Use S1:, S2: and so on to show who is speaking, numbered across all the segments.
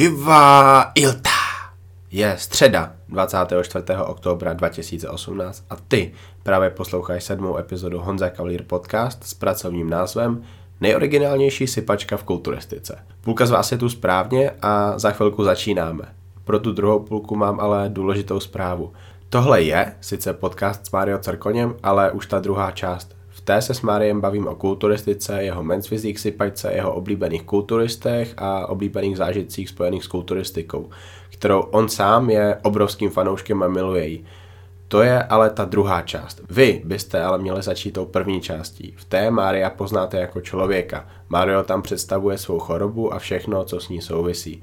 S1: Hiva Ilta. Je středa 24. oktobra 2018 a ty právě posloucháš sedmou epizodu Honza Kavalír podcast s pracovním názvem Nejoriginálnější sypačka v kulturistice. Půlka z vás je tu správně a za chvilku začínáme. Pro tu druhou půlku mám ale důležitou zprávu. Tohle je sice podcast s Mario Cerkoněm, ale už ta druhá část té se s Máriem bavím o kulturistice, jeho men's physique sypačce, jeho oblíbených kulturistech a oblíbených zážitcích spojených s kulturistikou, kterou on sám je obrovským fanouškem a miluje ji. To je ale ta druhá část. Vy byste ale měli začít tou první částí. V té Mária poznáte jako člověka. Mario tam představuje svou chorobu a všechno, co s ní souvisí.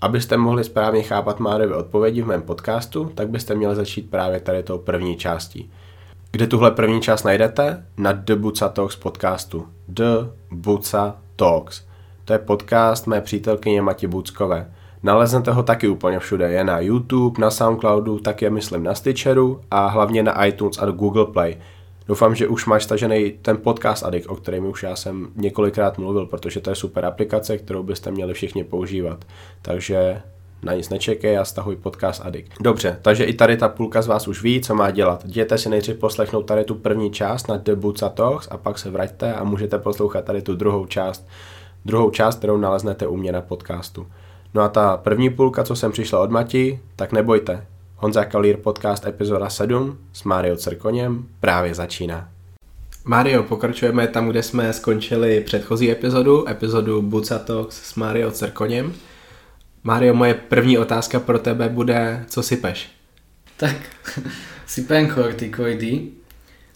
S1: Abyste mohli správně chápat Máriovi odpovědi v mém podcastu, tak byste měli začít právě tady tou první částí. Kde tuhle první část najdete? Na The Buca Talks podcastu. The Buca Talks. To je podcast mé přítelkyně Mati Buckové. Naleznete ho taky úplně všude. Je na YouTube, na Soundcloudu, tak je myslím na Stitcheru a hlavně na iTunes a Google Play. Doufám, že už máš stažený ten podcast Addict, o kterém už já jsem několikrát mluvil, protože to je super aplikace, kterou byste měli všichni používat. Takže na nic nečekej a stahuj podcast Addict. Dobře, takže i tady ta půlka z vás už ví, co má dělat. Jděte si nejdřív poslechnout tady tu první část na Boots Talks a pak se vraťte a můžete poslouchat tady tu druhou část, druhou část, kterou naleznete u mě na podcastu. No a ta první půlka, co jsem přišla od Mati, tak nebojte. Honza Kalír podcast epizoda 7 s Mário Cerkoněm právě začíná. Mario, pokračujeme tam, kde jsme skončili předchozí epizodu, epizodu Buca Talks s Mario Cerkoněm. Mario, moje první otázka pro tebe bude, co sypeš?
S2: Tak, sypem kortikoidy,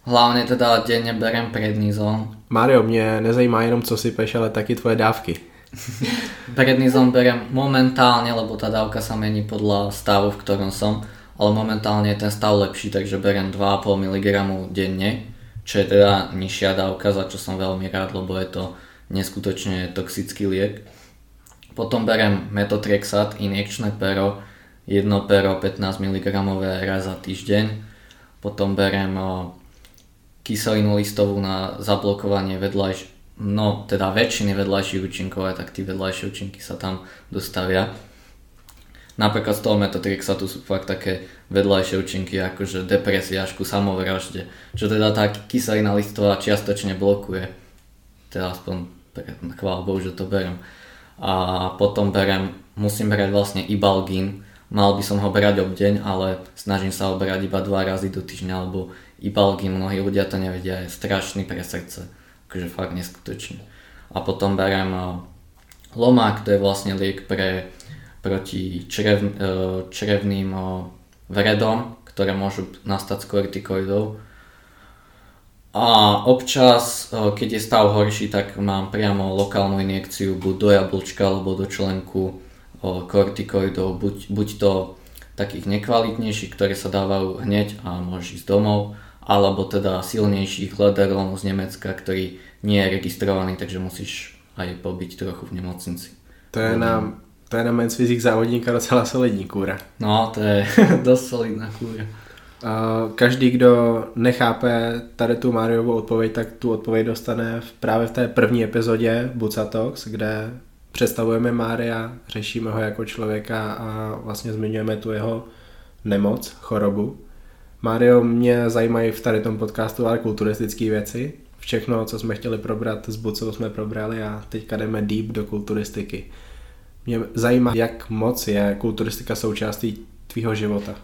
S2: hlavně teda denně berem prednizon.
S1: Mario, mě nezajímá jenom, co sypeš, ale taky tvoje dávky.
S2: prednizon berem momentálne, lebo tá dávka sa mení podľa stavu, v ktorom som, ale momentálne je ten stav lepší, takže berem 2,5 mg denne, čo je teda nižšia dávka, za čo som veľmi rád, lebo je to neskutočne toxický liek. Potom berem metotrexat, injekčné pero, jedno pero 15 mg raz za týždeň. Potom berem kyselinu listovú na zablokovanie vedľajš, no teda väčšiny vedľajších účinkov, aj tak tie vedľajšie účinky sa tam dostavia. Napríklad z toho metotrexatu sú fakt také vedľajšie účinky ako že depresia až ku samovražde, čo teda tá kyselina listová čiastočne blokuje. Teda aspoň chvála Bohu, že to berem a potom berem, musím brať vlastne Ibalgin, mal by som ho brať obdeň, ale snažím sa ho brať iba dva razy do týždňa, lebo Ibalgin, mnohí ľudia to nevedia, je strašný pre srdce, akože fakt neskutočný. A potom berem eh, Lomák, to je vlastne liek pre, proti črev, eh, črevným eh, vredom, ktoré môžu nastať z kortikoidov a občas, e, keď je stav horší, tak mám priamo lokálnu injekciu buď do jablčka alebo do členku e, kortikoidov, buď, buď to takých nekvalitnejších, ktoré sa dávajú hneď a môžeš ísť domov, alebo teda silnejších lederlonu z Nemecka, ktorý nie je registrovaný, takže musíš aj pobyť trochu v nemocnici.
S1: To je na, to je na men's fyzik závodníka docela solidní kůra.
S2: No, to je dosť solidná kúra.
S1: Každý, kdo nechápe tady tu Mariovou odpověď, tak tu odpověď dostane právě v té první epizodě Bucatox, kde představujeme Mária, řešíme ho jako člověka a vlastně zmiňujeme tu jeho nemoc, chorobu. Mario, mě zajímají v tady tom podcastu ale kulturistické věci. Všechno, co jsme chtěli probrat s Bucou, jsme probrali a teďka jdeme deep do kulturistiky. Mě zajímá, jak moc je kulturistika součástí tvýho života.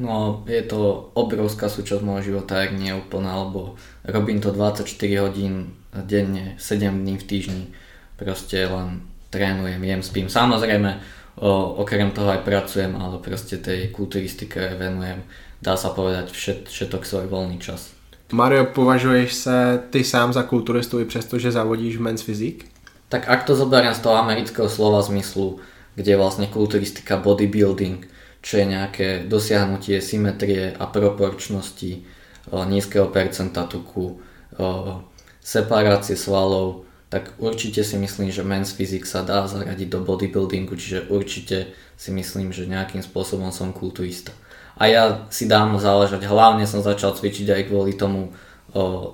S2: No, je to obrovská súčasť môjho života, ak nie úplná, lebo robím to 24 hodín denne, 7 dní v týždni. Proste len trénujem, jem, spím. Samozrejme, o, okrem toho aj pracujem, ale proste tej kulturistike venujem, dá sa povedať, všet, všetok svoj voľný čas.
S1: Mario, považuješ se ty sám za kulturistu i přesto, že zavodíš Men's Physique?
S2: Tak ak to zoberiem z toho amerického slova zmyslu, kde je vlastne kulturistika bodybuilding, čo je nejaké dosiahnutie symetrie a proporčnosti nízkeho percenta tuku, separácie svalov, tak určite si myslím, že men's physique sa dá zaradiť do bodybuildingu, čiže určite si myslím, že nejakým spôsobom som kulturista. A ja si dám záležať, hlavne som začal cvičiť aj kvôli tomu,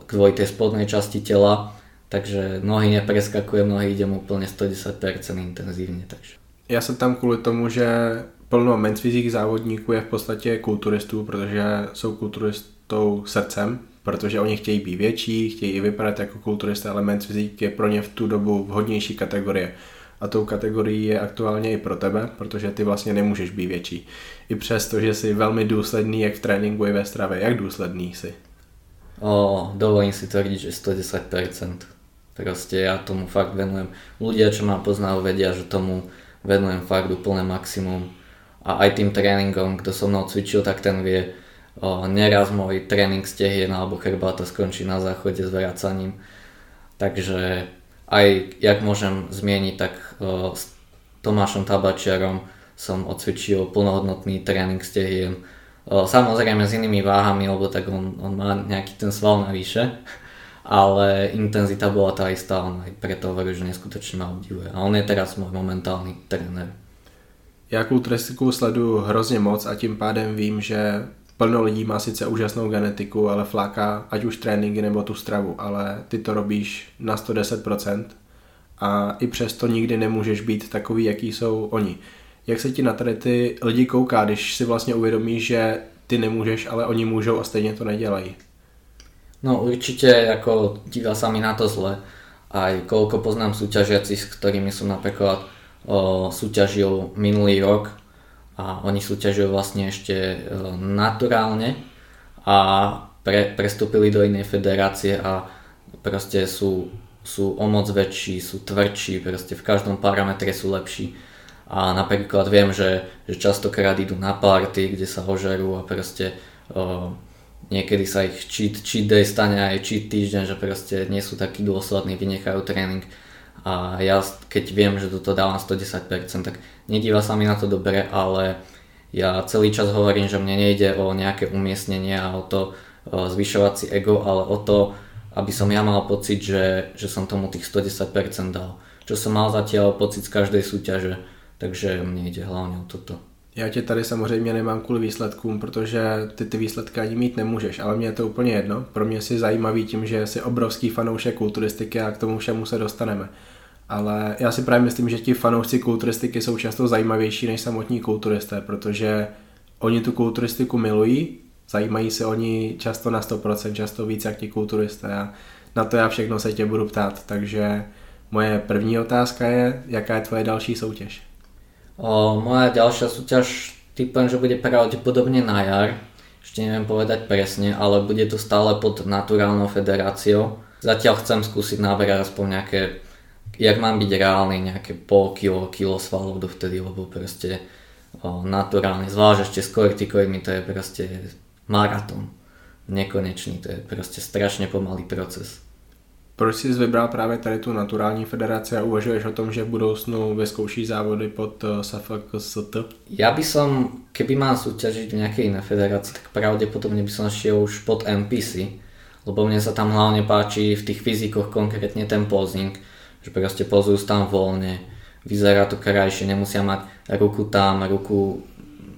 S2: kvôli tej spodnej časti tela, takže nohy nepreskakujem, nohy idem úplne 110% intenzívne. Takže.
S1: Já jsem tam kvůli tomu, že plno men's závodníků je v podstatě kulturistů, protože jsou kulturistou srdcem, protože oni chtějí být větší, chtějí i vypadat jako kulturisté, ale men's physique je pro ně v tu dobu vhodnější kategorie. A tou kategorií je aktuálně i pro tebe, protože ty vlastně nemůžeš být větší. I přesto, že jsi velmi důsledný jak v tréninku, i ve stravě. Jak důsledný jsi?
S2: O, dovolím si tvrdiť, že 110%. Proste ja tomu fakt venujem. Ľudia, čo ma poznajú, vedia, že tomu venujem fakt úplne maximum. A aj tým tréningom, kto so mnou cvičil, tak ten vie, o, neraz môj tréning stehien alebo chrbáta skončí na záchode s vracaním. Takže aj, jak môžem zmieniť, tak o, s Tomášom Tabačiarom som odcvičil plnohodnotný tréning stehien Samozrejme s inými váhami, lebo tak on, on má nejaký ten sval navyše, ale intenzita bola tá istá, on aj preto hovorí, že neskutočne ma obdivuje. A on je teraz môj momentálny tréner.
S1: Já kulturistiku sleduju hrozně moc a tím pádem vím, že plno lidí má sice úžasnou genetiku, ale fláká ať už tréninky nebo tu stravu, ale ty to robíš na 110% a i přesto nikdy nemůžeš být takový, jaký jsou oni. Jak se ti na tady ty lidi kouká, když si vlastně uvědomíš, že ty nemůžeš, ale oni můžou a stejně to nedělají?
S2: No určite ako díva sa mi na to zle. Aj koľko poznám súťažiacich, s ktorými som napríklad súťažil minulý rok a oni súťažujú vlastne ešte o, naturálne a pre, prestúpili do inej federácie a proste sú, sú o moc väčší, sú tvrdší, proste v každom parametre sú lepší. A napríklad viem, že, že častokrát idú na party, kde sa ožerú a proste o, niekedy sa ich cheat, cheat day stane aj cheat týždeň, že proste nie sú takí dôslední, vynechajú tréning a ja keď viem, že toto dávam 110%, tak nedíva sa mi na to dobre, ale ja celý čas hovorím, že mne nejde o nejaké umiestnenie a o to zvyšovať si ego, ale o to, aby som ja mal pocit, že, že som tomu tých 110% dal. Čo som mal zatiaľ pocit z každej súťaže, takže mne ide hlavně o toto.
S1: Já tě tady samozřejmě nemám kvůli výsledkům, protože ty ty výsledky ani mít nemůžeš, ale mě je to úplně jedno. Pro mě si zajímavý tím, že jsi obrovský fanoušek kulturistiky a k tomu všemu se dostaneme. Ale já si právě myslím, že ti fanoušci kulturistiky jsou často zajímavější než samotní kulturisté, protože oni tu kulturistiku milují, zajímají se oni často na 100%, často víc jak ti kulturisté a na to já všechno se tě budu ptát. Takže moje první otázka je, jaká je tvoje další soutěž?
S2: O, moja ďalšia súťaž typujem, že bude pravdepodobne na jar. Ešte neviem povedať presne, ale bude to stále pod naturálnou federáciou. Zatiaľ chcem skúsiť naberať aspoň nejaké, jak mám byť reálny, nejaké pol kilo, kilo svalov dovtedy, lebo proste o, naturálne, zvlášť ešte s kortikoidmi, to je proste maratón. Nekonečný, to je proste strašne pomalý proces.
S1: Proč jsi vybral právě tady tu naturální federaci a uvažuješ o tom, že v budoucnu vyzkoušíš závody pod eh, SFKST?
S2: Ja by som, keby mal súťažiť v nejakej inej federácii, tak pravdepodobne by som šiel už pod NPC, lebo mne sa tam hlavne páči v tých fyzikoch konkrétne ten posing, že proste pozujú tam voľne, vyzerá to krajšie, nemusia mať ruku tam, ruku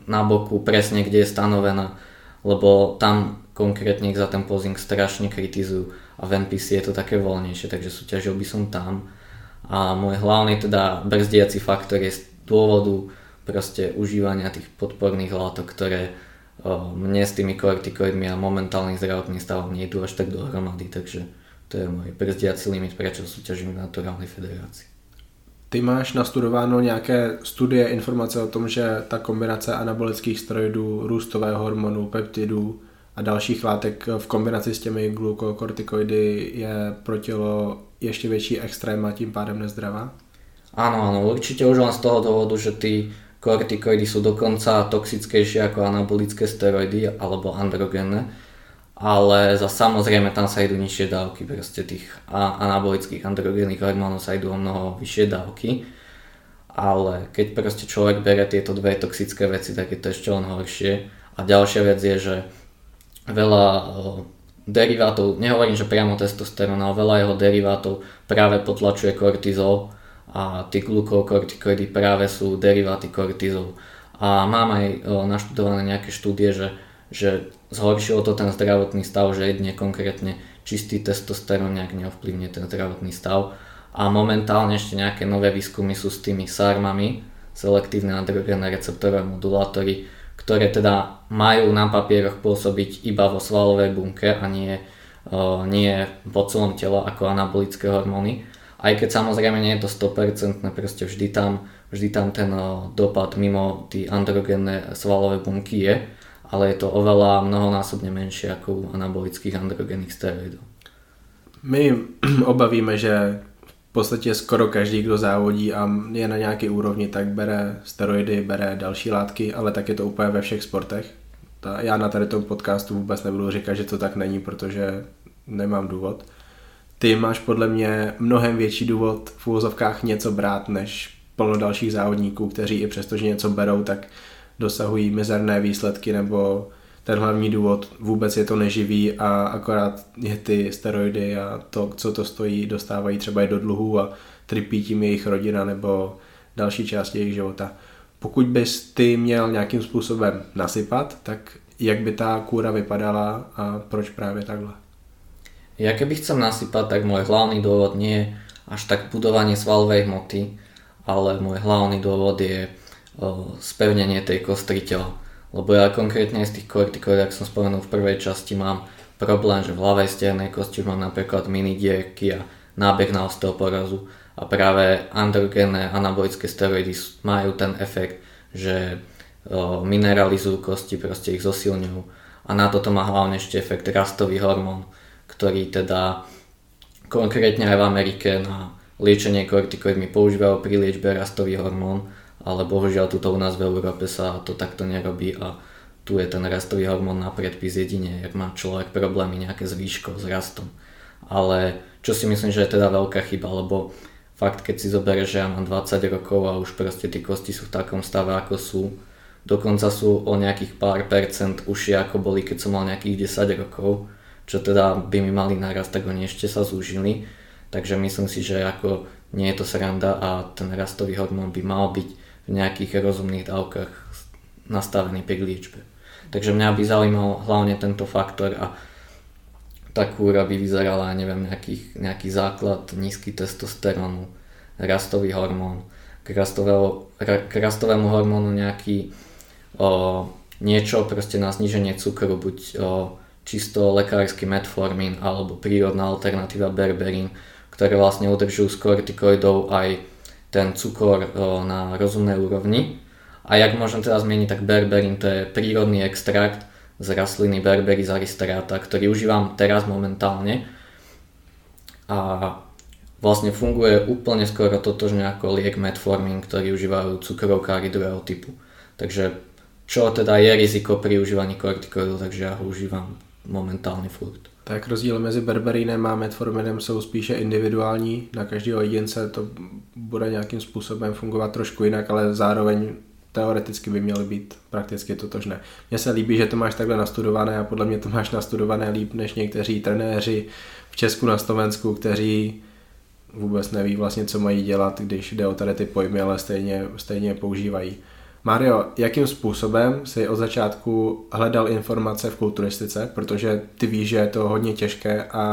S2: na boku, presne kde je stanovená, lebo tam konkrétne ich za ten posing strašne kritizujú a v NPC je to také voľnejšie, takže súťažil by som tam. A môj hlavný teda brzdiaci faktor je z dôvodu proste užívania tých podporných látok, ktoré o, mne s tými kortikoidmi a momentálnym zdravotným stavom nejdu až tak dohromady, takže to je môj brzdiaci limit, prečo súťažím v naturálnej federácii.
S1: Ty máš nastudováno nějaké studie, informace o tom, že ta kombinace anabolických steroidů, růstového hormonu, peptidů a dalších látek v kombinaci s těmi glukokortikoidy je pro tělo ještě větší extrém a tím pádem nezdravá?
S2: Áno, áno, určite už len z toho dôvodu, že tí kortikoidy sú dokonca toxickejšie ako anabolické steroidy alebo androgénne, ale za samozrejme tam sa idú nižšie dávky, proste tých anabolických androgénnych hormónov sa idú o mnoho vyššie dávky, ale keď proste človek bere tieto dve toxické veci, tak je to ešte len horšie. A ďalšia vec je, že veľa derivátov, nehovorím, že priamo testosterón, ale veľa jeho derivátov práve potlačuje kortizol a tí glukokortikoidy práve sú deriváty kortizol. A mám aj naštudované nejaké štúdie, že, že zhoršilo to ten zdravotný stav, že jedne konkrétne čistý testosterón nejak neovplyvne ten zdravotný stav. A momentálne ešte nejaké nové výskumy sú s tými sarmami, selektívne androgénne receptorové modulátory, ktoré teda majú na papieroch pôsobiť iba vo svalovej bunke a nie, uh, nie po celom tele ako anabolické hormóny. Aj keď samozrejme nie je to 100%, proste vždy tam, vždy tam ten uh, dopad mimo tí androgénne svalové bunky je, ale je to oveľa mnohonásobne menšie ako u anabolických androgénnych steroidov.
S1: My obavíme, že v podstatě skoro každý, kdo závodí a je na nějaké úrovni, tak bere steroidy, bere další látky, ale tak je to úplně ve všech sportech. Ta, já na tady tom podcastu vůbec nebudu říkat, že to tak není, protože nemám důvod. Ty máš podle mě mnohem větší důvod v úvozovkách něco brát, než plno dalších závodníků, kteří i přesto, že něco berou, tak dosahují mizerné výsledky nebo ten hlavní důvod vůbec je to neživý a akorát je ty steroidy a to, co to stojí, dostávají třeba i do dluhů a trpí tím jejich rodina nebo další části jejich života. Pokud bys ty měl nějakým způsobem nasypat, tak jak by ta kůra vypadala a proč právě takhle?
S2: Ja keby chcem nasypať, tak môj hlavný dôvod nie je až tak budovanie svalovej hmoty, ale môj hlavný dôvod je spevnenie tej kostry tela. Lebo ja konkrétne z tých kortikoid, ak som spomenul v prvej časti, mám problém, že v ľavej stiernej kosti mám napríklad mini dierky a nábeh na osteoporózu a práve androgénne anabolické steroidy majú ten efekt, že mineralizujú kosti, proste ich zosilňujú. A na toto má hlavne ešte efekt rastový hormón, ktorý teda konkrétne aj v Amerike na liečenie kortikoidmi používajú pri liečbe rastový hormón ale bohužiaľ tuto u nás v Európe sa to takto nerobí a tu je ten rastový hormón na predpis jedine, ak má človek problémy nejaké s výškou, s rastom. Ale čo si myslím, že je teda veľká chyba, lebo fakt keď si zoberieš, že ja mám 20 rokov a už proste tie kosti sú v takom stave ako sú, dokonca sú o nejakých pár percent užšie ako boli keď som mal nejakých 10 rokov, čo teda by mi mali naraz, tak oni ešte sa zúžili. Takže myslím si, že ako nie je to sranda a ten rastový hormón by mal byť v nejakých rozumných dávkach nastavený pri liečbe. Takže mňa by zaujímal hlavne tento faktor a tá kúra by vyzerala, neviem, nejaký, nejaký základ, nízky testosterónu, rastový hormón, k, k rastovému hormónu nejaký o, niečo proste na zniženie cukru, buď o, čisto lekársky metformín alebo prírodná alternatíva berberín, ktoré vlastne udržujú z kortikoidov aj ten cukor na rozumnej úrovni. A jak môžem teraz zmeniť, tak berberin to je prírodný extrakt z rastliny Berberis aristrata, ktorý užívam teraz momentálne. A vlastne funguje úplne skoro totožne ako liek metformin, ktorý užívajú cukrovkári druhého typu. Takže čo teda je riziko pri užívaní kortikoidu, takže ja ho užívam momentálne furt.
S1: Tak rozdíl mezi berberínem a metforminem jsou spíše individuální. Na každého jedince to bude nějakým způsobem fungovat trošku jinak, ale zároveň teoreticky by měly být prakticky totožné. Mně se líbí, že to máš takhle nastudované a podle mě to máš nastudované líp než někteří trenéři v Česku na Slovensku, kteří vůbec neví vlastně, co mají dělat, když jde o tady ty pojmy, ale stejně, stejně používají. Mario, jakým způsobem si od začátku hledal informace v kulturistice, protože ty víš, že je to hodně těžké a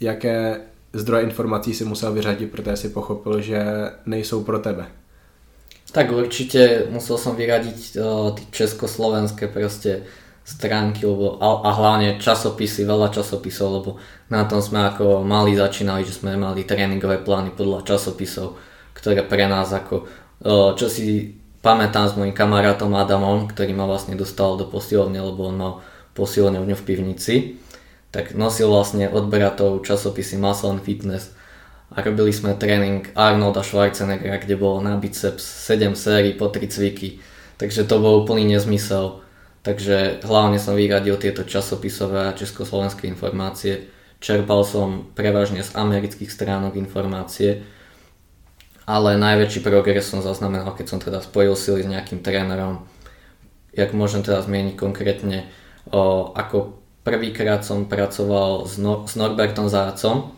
S1: jaké zdroje informací si musel vyřadit, protože si pochopil, že nejsou pro tebe?
S2: Tak určite musel som vyradiť uh, tie československé proste stránky lebo, a, a hlavne časopisy, veľa časopisov, lebo na tom sme ako mali začínali, že sme mali tréningové plány podľa časopisov, ktoré pre nás ako, uh, čo si pamätám s mojim kamarátom Adamom, ktorý ma vlastne dostal do posilovne, lebo on mal posilovňu v pivnici, tak nosil vlastne od časopisy Muscle and Fitness a robili sme tréning Arnolda Schwarzeneggera, kde bolo na biceps 7 sérií po 3 cviky, takže to bol úplný nezmysel. Takže hlavne som vyradil tieto časopisové a československé informácie. Čerpal som prevažne z amerických stránok informácie, ale najväčší progres som zaznamenal, keď som teda spojil sily s nejakým trénerom. Jak môžem teda zmieniť konkrétne, o, ako prvýkrát som pracoval s, no, s Norbertom Zácom.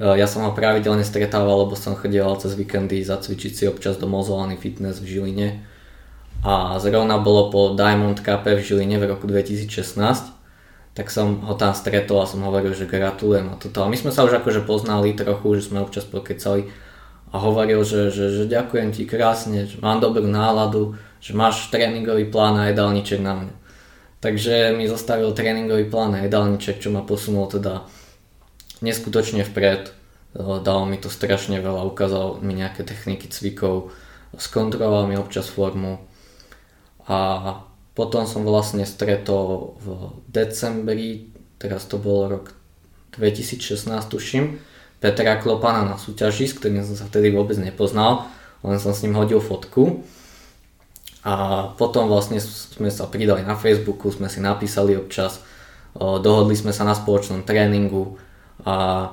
S2: O, ja som ho pravidelne stretával, lebo som chodil cez víkendy zacvičiť si občas do Mozolany Fitness v Žiline. A zrovna bolo po Diamond Cup v Žiline v roku 2016 tak som ho tam stretol a som hovoril, že gratulujem a toto. A my sme sa už akože poznali trochu, že sme občas pokecali a hovoril, že, že, že ďakujem ti krásne, že mám dobrú náladu, že máš tréningový plán a jedálniček na mňa. Takže mi zostavil tréningový plán a jedálniček, čo ma posunul teda neskutočne vpred. Dal mi to strašne veľa, ukázal mi nejaké techniky cvikov, skontroloval mi občas formu a potom som vlastne stretol v decembri, teraz to bol rok 2016 tuším, Petra Klopana na súťaži, s ktorým som sa vtedy vôbec nepoznal, len som s ním hodil fotku. A potom vlastne sme sa pridali na Facebooku, sme si napísali občas, dohodli sme sa na spoločnom tréningu a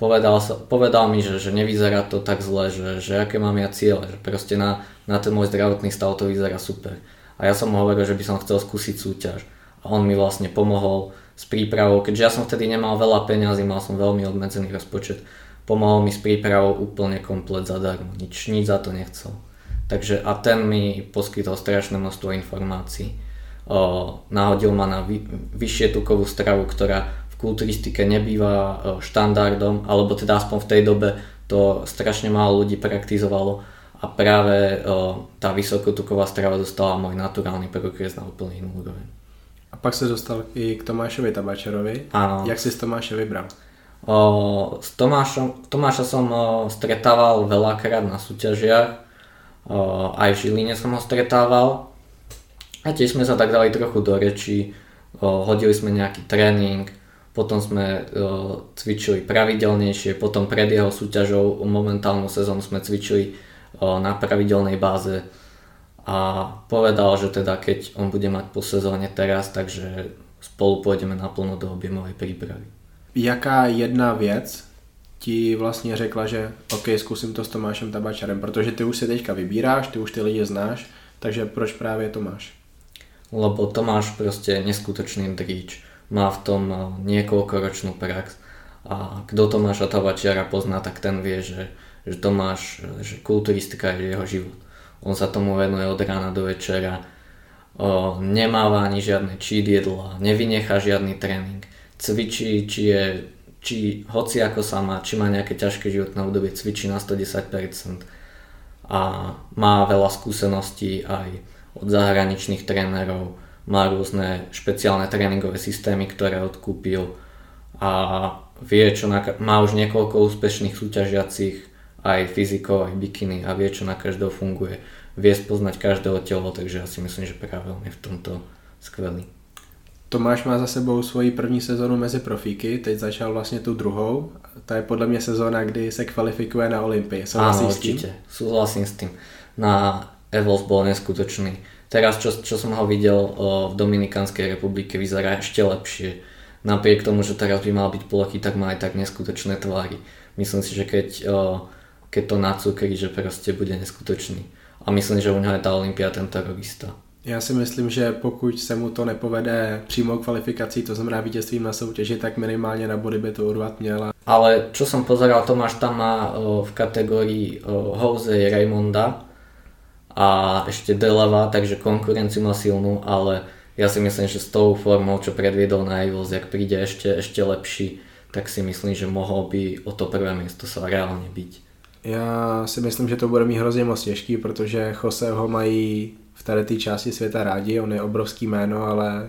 S2: povedal, povedal mi, že, že nevyzerá to tak zle, že, že aké mám ja cieľe, že proste na, na ten môj zdravotný stav to vyzerá super. A ja som mu hovoril, že by som chcel skúsiť súťaž. A on mi vlastne pomohol s prípravou, keďže ja som vtedy nemal veľa peňazí, mal som veľmi obmedzený rozpočet, pomohol mi s prípravou úplne komplet zadarmo, nič, nič za to nechcel. Takže a ten mi poskytol strašné množstvo informácií. O, nahodil ma na vy, vyššie tukovú stravu, ktorá v kulturistike nebýva o, štandardom, alebo teda aspoň v tej dobe to strašne málo ľudí praktizovalo a práve o, tá vysokotuková strava dostala môj naturálny progres na úplne inú úroveň.
S1: A pak se dostal i k Tomášovi Tabačerovi.
S2: Áno.
S1: Jak si z Tomáše vybral?
S2: O, s Tomášom, Tomáša som o, stretával veľakrát na súťažiach, o, aj v Žiline som ho stretával a tiež sme sa tak dali trochu do reči, o, hodili sme nejaký tréning, potom sme o, cvičili pravidelnejšie, potom pred jeho súťažou momentálnu sezónu sme cvičili o, na pravidelnej báze a povedal, že teda keď on bude mať po sezóne teraz, takže spolu pôjdeme naplno do objemovej prípravy.
S1: Jaká jedna věc ti vlastně řekla, že OK, zkusím to s Tomášem Tabačarem, protože ty už si teďka vybíráš, ty už ty lidi znáš, takže proč právě Tomáš?
S2: Lebo Tomáš proste neskutočný dríč. Má v tom eh, niekoľkoročnú prax a kto Tomáša Tabačiara pozná, tak ten vie, že, že Tomáš, že kulturistika je jeho život on sa tomu venuje od rána do večera, o, nemáva ani žiadne cheat jedla, nevynechá žiadny tréning, cvičí, či je či hoci ako sa má, či má nejaké ťažké životné obdobie, cvičí na 110% a má veľa skúseností aj od zahraničných trénerov, má rôzne špeciálne tréningové systémy, ktoré odkúpil. A vie, čo na, má už niekoľko úspešných súťažiacich aj fyzikov, aj bikiny a vie, čo na každého funguje. Vie spoznať každého telo, takže ja si myslím, že práve on je v tomto skvelý.
S1: Tomáš má za sebou svoji první sezónu mezi profíky, teď začal vlastně tu druhou. To je podle mě sezóna, kdy se kvalifikuje na Olympii.
S2: Áno, určite, súhlasím s tým. Na Evols bol neskutočný. Teraz, čo, čo som ho videl o, v Dominikanskej republike, vyzerá ešte lepšie. Napriek tomu, že teraz by mal byť plochý, tak má aj tak neskutočné tvary. Myslím si, že keď o, keď to nacukrí, že proste bude neskutočný. A myslím, že u něho je ta Olympia tento rok istá.
S1: Já si myslím, že pokud se mu to nepovede přímo kvalifikací, to znamená vítězstvím na soutěži, tak minimálně na body by to urvat měla.
S2: Ale čo som pozeral, Tomáš tam má v kategórii o, Jose Raymonda a ešte Delava, takže konkurenciu má silnú, ale ja si myslím, že s tou formou, čo predviedol na Eagles, jak príde ešte, ešte lepší, tak si myslím, že mohol by o to prvé miesto sa reálne byť.
S1: Já si myslím, že to bude mít hrozně moc těžký, protože Jose ho mají v tady té části světa rádi, on je obrovský jméno, ale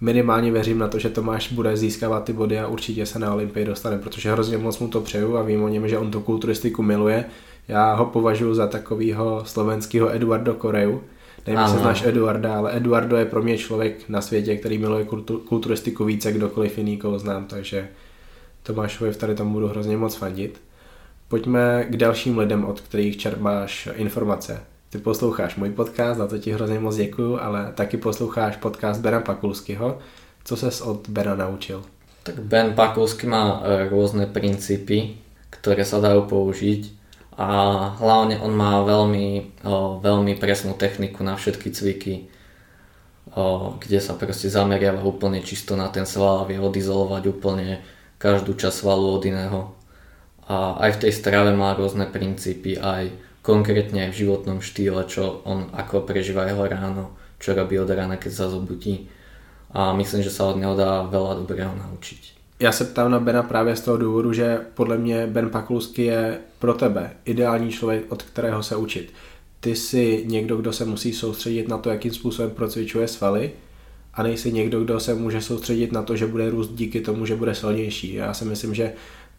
S1: minimálně věřím na to, že Tomáš bude získávat ty body a určitě se na Olympii dostane, protože hrozně moc mu to přeju a vím o něm, že on tu kulturistiku miluje. Já ho považuji za takového slovenského Eduardo Koreju. Nevím, jestli znáš Eduarda, ale Eduardo je pro mě člověk na světě, který miluje kultu, kulturistiku více kdokoliv jiný, koho znám, takže Tomášovi v tady tomu budu hrozně moc fandit. Pojďme k dalším lidem, od kterých čerpáš informace. Ty posloucháš můj podcast, za to ti hrozně moc děkuju, ale taky posloucháš podcast Bena Pakulského. Co ses od Bena naučil?
S2: Tak Ben Pakulský má e, rôzne princípy, ktoré sa dajú použiť a hlavne on má veľmi, o, veľmi presnú techniku na všetky cviky, o, kde sa proste zameriava úplne čisto na ten sval a vie odizolovať úplne každú časť svalu od iného a aj v tej strave má rôzne princípy, aj konkrétne aj v životnom štýle, čo on ako prežíva jeho ráno, čo robí od rána, keď sa zobudí a myslím, že sa od neho dá veľa dobrého naučiť.
S1: Já se ptám na Bena právě z toho důvodu, že podle mě Ben Pakulsky je pro tebe ideální člověk, od kterého se učit. Ty jsi někdo, kdo se musí soustředit na to, jakým způsobem procvičuje svaly a nejsi někdo, kdo se může soustředit na to, že bude růst díky tomu, že bude silnější. Já si myslím, že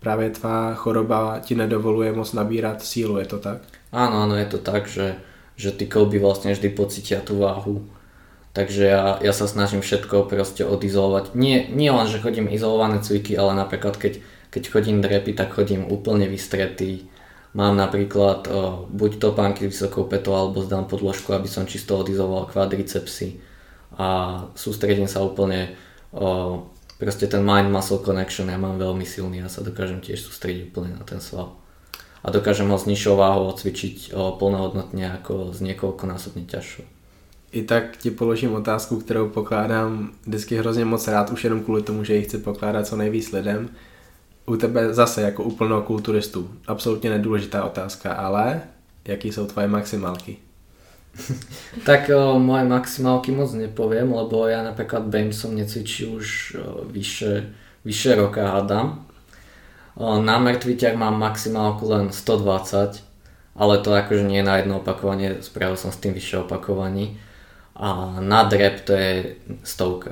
S1: právě tvá choroba ti nedovoluje moc nabírat sílu, je to tak?
S2: Áno, áno, je to tak, že, že ty kolby vlastne vždy pocítia tú váhu. Takže ja, ja sa snažím všetko proste odizolovať. Nie, nie len, že chodím izolované cviky, ale napríklad keď, keď chodím drepy, tak chodím úplne vystretý. Mám napríklad o, buď topánky s vysokou petou alebo zdám podložku, aby som čisto odizoloval kvadricepsy a sústredím sa úplne o, proste ten mind-muscle connection ja mám veľmi silný, ja sa dokážem tiež sústrediť úplne na ten sval. A dokážem ho s nižšou váhou cvičiť o, plnohodnotne ako s niekoľkonásobne ťažšou.
S1: I tak ti položím otázku, kterou pokládám vždycky hrozně moc rád, už jenom kvůli tomu, že ji chci pokládat co nejvíc lidem. U tebe zase jako úplného kulturistu, absolutně nedůležitá otázka, ale jaký jsou tvoje maximálky?
S2: tak o, moje maximálky moc nepoviem, lebo ja napríklad bench som necvičil už vyše, vyše roka hádam. O, na mŕtviťach mám maximálku len 120, ale to akože nie na jedno opakovanie, spravil som s tým vyššie opakovaní a na drep to je stovka.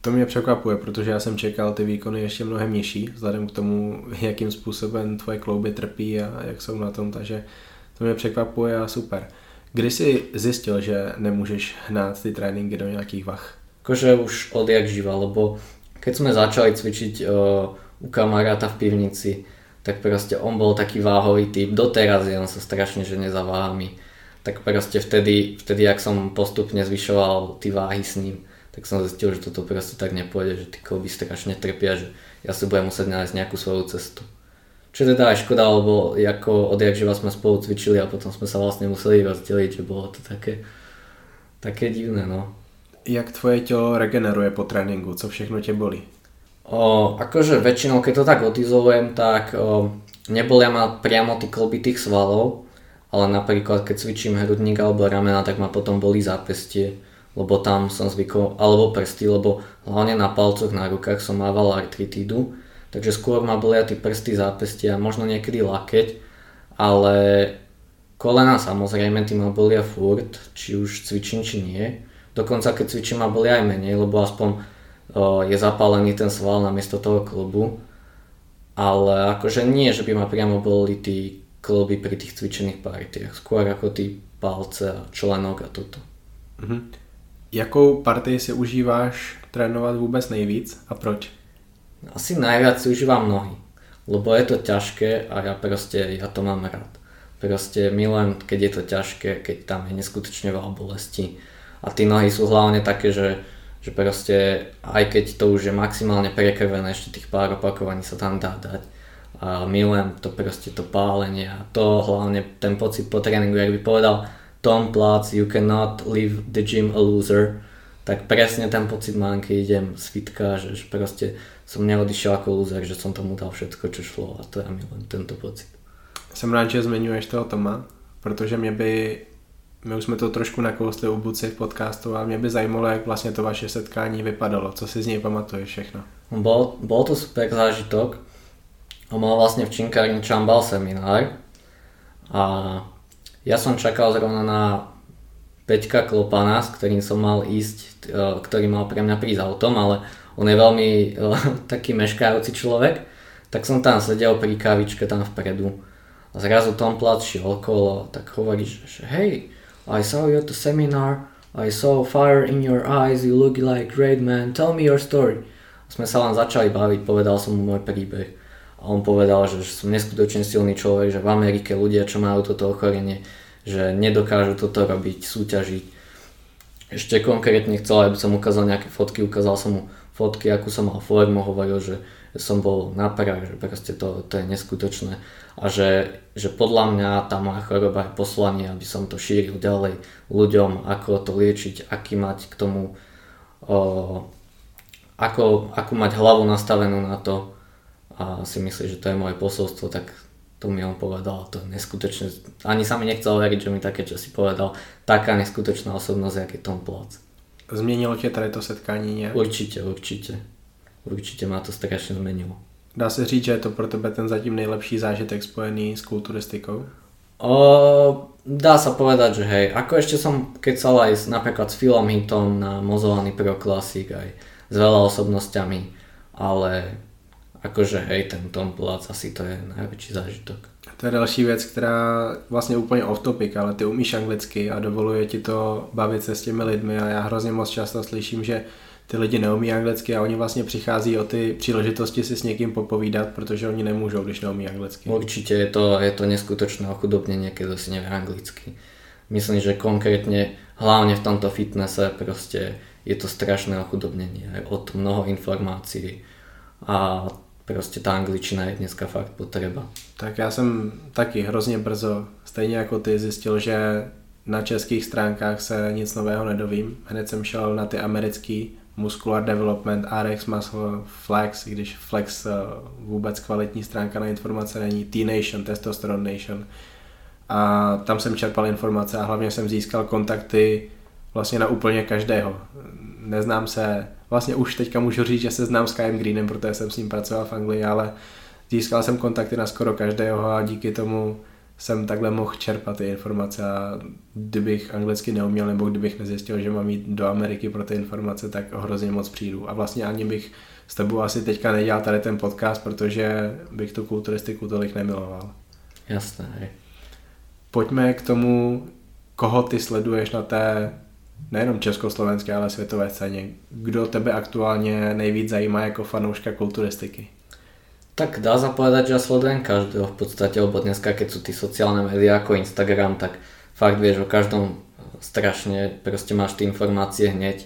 S1: To mě překvapuje, protože já jsem čekal ty výkony ještě mnohem nižší, vzhledem k tomu, jakým způsobem tvoje klouby trpí a jak jsou na tom, takže to mě překvapuje a super. Kdy jsi zjistil, že nemůžeš hnát ty tréninky do nějakých vach?
S2: Akože už odjak živa, lebo keď sme začali cvičiť uh, u kamaráta v pivnici, tak proste on bol taký váhový typ, doteraz je on sa strašne žene za váhami tak proste vtedy, vtedy ak som postupne zvyšoval ty váhy s ním, tak som zistil, že toto proste tak nepôjde, že tí kolby strašne trpia, že ja si budem musieť nájsť nejakú svoju cestu. Čo teda aj škoda, lebo ako odjak živa sme spolu cvičili a potom sme sa vlastne museli rozdeliť, že bolo to také, také divné, no.
S1: Jak tvoje tělo regeneruje po tréninku? Co všechno tě bolí?
S2: O, akože väčšinou, keď to tak odizolujem, tak o, nebolia ma priamo tí kolby tých svalov, ale napríklad keď cvičím hrudník alebo ramena, tak ma potom bolí zápestie, lebo tam som zvykol, alebo prsty, lebo hlavne na palcoch, na rukách som mával artritídu, takže skôr ma bolia tí prsty, zápestia, možno niekedy lakeť, ale kolena samozrejme, tí ma bolia furt, či už cvičím, či nie. Dokonca keď cvičím ma bolia aj menej, lebo aspoň o, je zapálený ten sval namiesto toho klubu. Ale akože nie, že by ma priamo boli tí kloby pri tých cvičených partiách, skôr ako ty palce a členok a toto.
S1: Mhm. Jakou partii si užíváš trénovat vůbec nejvíc a proč?
S2: Asi najviac si užívam nohy, lebo je to ťažké a ja proste, ja to mám rád. Proste milujem, keď je to ťažké, keď tam je neskutočne veľa bolesti. A tie nohy sú hlavne také, že, že proste aj keď to už je maximálne prekrvené, ešte tých pár opakovaní sa tam dá dať, a milujem to proste to pálenie a to hlavne ten pocit po tréningu, jak by povedal Tom Platz, you cannot leave the gym a loser, tak presne ten pocit mám, keď idem z fitka, že, že proste som neodišiel ako loser, že som tomu dal všetko, čo šlo a to ja milujem tento pocit.
S1: Jsem rád, že zmiňuješ toho Toma, protože mě by, my už jsme to trošku nakousli u Buci v podcastu a mě by zajímalo, jak vlastně to vaše setkání vypadalo, co si z něj pamatuješ všechno.
S2: Bol, bol to super zážitok, on mal vlastne v Činkárni Čambal seminár a ja som čakal zrovna na Peťka Klopana, s ktorým som mal ísť, e, ktorý mal pre mňa prísť autom, ale on je veľmi e, taký meškajúci človek, tak som tam sedel pri kávičke tam vpredu. A zrazu Tom Plat šiel okolo, tak hovorí, že hej, I saw you at the seminar, I saw fire in your eyes, you look like great man, tell me your story. A sme sa len začali baviť, povedal som mu môj príbeh. A on povedal, že som neskutočne silný človek, že v Amerike ľudia, čo majú toto ochorenie, že nedokážu toto robiť, súťažiť. Ešte konkrétne chcel, aby som ukázal nejaké fotky, ukázal som mu fotky, akú som mal formu, hovoril, že som bol na prach, že proste to, to je neskutočné. A že, že podľa mňa tá moja choroba je poslanie, aby som to šíril ďalej ľuďom, ako to liečiť, aký mať k tomu, o, ako, ako mať hlavu nastavenú na to, a si myslí, že to je moje posolstvo, tak to mi on povedal, to je neskutočne, ani sa mi nechcel veriť, že mi také čo povedal, taká neskutočná osobnosť, je Tom Plac.
S1: Změnilo tě tady to setkání nějak?
S2: Určite, určite. určite ma to strašne zmenilo.
S1: Dá se říct, že je to pro tebe ten zatím nejlepší zážitek spojený s kulturistikou?
S2: O, dá sa povedať, že hej, ako ešte som kecal aj s, napríklad s Philom Hitom na Mozovaný Pro Classic aj s veľa osobnosťami, ale akože hej, ten Tom Platz asi to je najväčší zážitok.
S1: To je další věc, která vlastně úplně off topic, ale ty umíš anglicky a dovoluje ti to bavit se s těmi lidmi a já hrozně moc často slyším, že ty lidi neumí anglicky a oni vlastně přichází o ty příležitosti si s někým popovídat, protože oni nemůžou, když neumí anglicky.
S2: Určite je to, je to neskutočné ochudobnenie, keď si nevie anglicky. Myslím, že konkrétne, hlavne v tomto fitnesse, proste je to strašné ochudobnenie. Aj od mnoho informácií a proste tá angličtina je dneska fakt potreba.
S1: Tak já jsem taky hrozně brzo, stejně jako ty, zjistil, že na českých stránkách se nic nového nedovím. Hned jsem šel na ty americký Muscular Development, RX Muscle Flex, když Flex eh, vůbec kvalitní stránka na informace není, T-Nation, Testosterone Nation. A tam jsem čerpal informace a hlavně jsem získal kontakty vlastně na úplně každého. Neznám se, vlastně už teďka můžu říct, že se znám s Kym Greenem, protože jsem s ním pracoval v Anglii, ale získal jsem kontakty na skoro každého a díky tomu jsem takhle mohl čerpat ty informace a kdybych anglicky neuměl nebo kdybych nezjistil, že mám jít do Ameriky pro ty informace, tak hrozně moc přijdu. A vlastně ani bych s tebou asi teďka nedělal tady ten podcast, protože bych tu kulturistiku tolik nemiloval.
S2: Jasné.
S1: Pojďme k tomu, koho ty sleduješ na té nejenom československé, ale světové scéně. Kdo tebe aktuálně nejvíc zajímá jako fanouška kulturistiky?
S2: Tak dá sa povedať, že ja sledujem každého v podstate, lebo dneska keď sú tí sociálne médiá ako Instagram, tak fakt vieš o každom strašne, proste máš tie informácie hneď.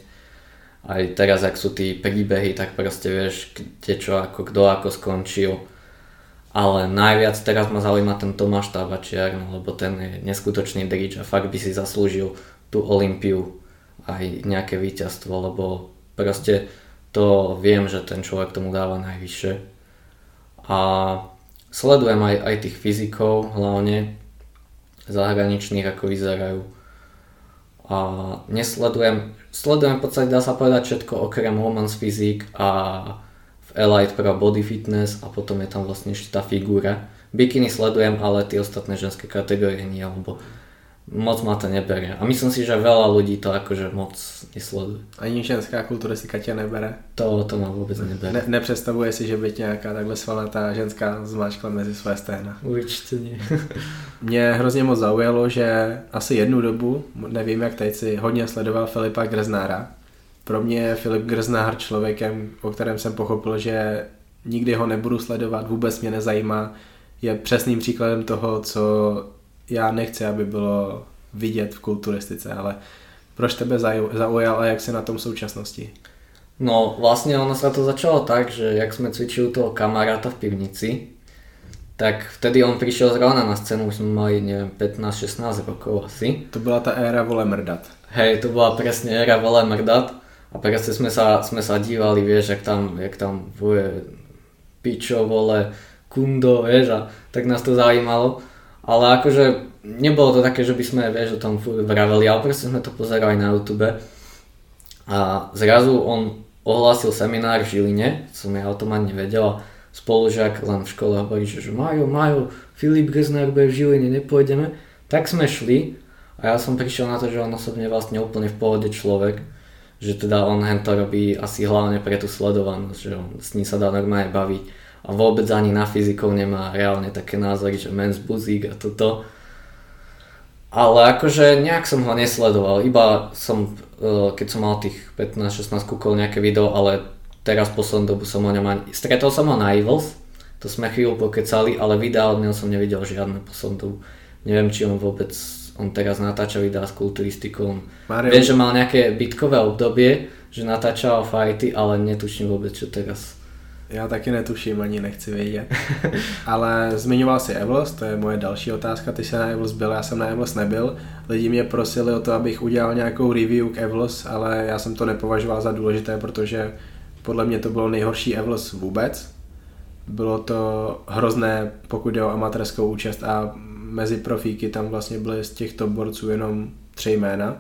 S2: Aj teraz, ak sú tí príbehy, tak proste vieš, kde čo, ako, kto ako skončil. Ale najviac teraz ma zaujíma ten Tomáš Tabačiar, lebo ten je neskutočný drič a fakt by si zaslúžil tú Olympiu aj nejaké víťazstvo, lebo proste to viem, že ten človek tomu dáva najvyššie a sledujem aj, aj tých fyzikov hlavne zahraničných, ako vyzerajú. A nesledujem, sledujem v podstate dá sa povedať všetko okrem Women's Physique a v Elite Pro Body Fitness a potom je tam vlastne ešte tá figúra. Bikiny sledujem, ale tie ostatné ženské kategórie nie, lebo moc ma to neberie. A myslím si, že veľa ľudí to akože moc nesleduje.
S1: Ani ženská kulturistika tě nebere?
S2: To, to ma vôbec nebere.
S1: Ne, nepředstavuje si, že by tě nějaká takhle svalnatá ženská zmáčkla mezi své stehna?
S2: Určite nie.
S1: Mě hrozně moc zaujalo, že asi jednu dobu, nevím jak teď si hodně sledoval Filipa Grznára. Pro mě je Filip Grznár člověkem, o kterém jsem pochopil, že nikdy ho nebudu sledovat, vůbec mě nezajímá. Je přesným příkladem toho, co já nechci, aby bylo vidět v kulturistice, ale proč tebe zaujal a jak si na tom v současnosti?
S2: No vlastne ono sa to začalo tak, že jak sme cvičili toho kamaráta v pivnici, tak vtedy on prišiel zrovna na scénu, už sme mali, neviem, 15-16 rokov asi.
S1: To bola tá éra vole mrdat.
S2: Hej, to bola presne éra vole mrdat a presne sme sa, sme sa dívali, vieš, jak tam, jak tam voje pičo, vole, kundo, vieš, a tak nás to zaujímalo. Ale akože nebolo to také, že by sme, vieš, o tom vraveli, ale proste sme to pozerali na YouTube. A zrazu on ohlásil seminár v Žiline, som ja o tom ani nevedel. Spolužiak len v škole hovorí, že Majo, Majo, Filip Grzner bude v Žiline, nepôjdeme. Tak sme šli a ja som prišiel na to, že on osobne vlastne úplne v pohode človek. Že teda on to robí asi hlavne pre tú sledovanosť, že on s ním sa dá normálne baviť a vôbec ani na fyzikov nemá reálne také názory, že mens buzík a toto. Ale akože nejak som ho nesledoval, iba som, e, keď som mal tých 15-16 kúkol nejaké video, ale teraz poslednú dobu som ho ani... Stretol som ho na Evils, to sme chvíľu pokecali, ale videa od neho som nevidel žiadne poslednú dobu. Neviem, či on vôbec, on teraz natáča videá s kulturistikou. Viem, že mal nejaké bitkové obdobie, že natáčal fighty, ale netuším vôbec, čo teraz
S1: já taky netuším, ani nechci vědět. Ale zmiňoval si Evlos, to je moje další otázka. Ty jsi na Evlos byl, já jsem na Evlos nebyl. Lidi mě prosili o to, abych udělal nějakou review k Evlos, ale já jsem to nepovažoval za důležité, protože podle mě to bylo nejhorší Evlos vůbec. Bylo to hrozné, pokud jde o amatérskou účast a mezi profíky tam vlastně byly z těchto borců jenom tři jména.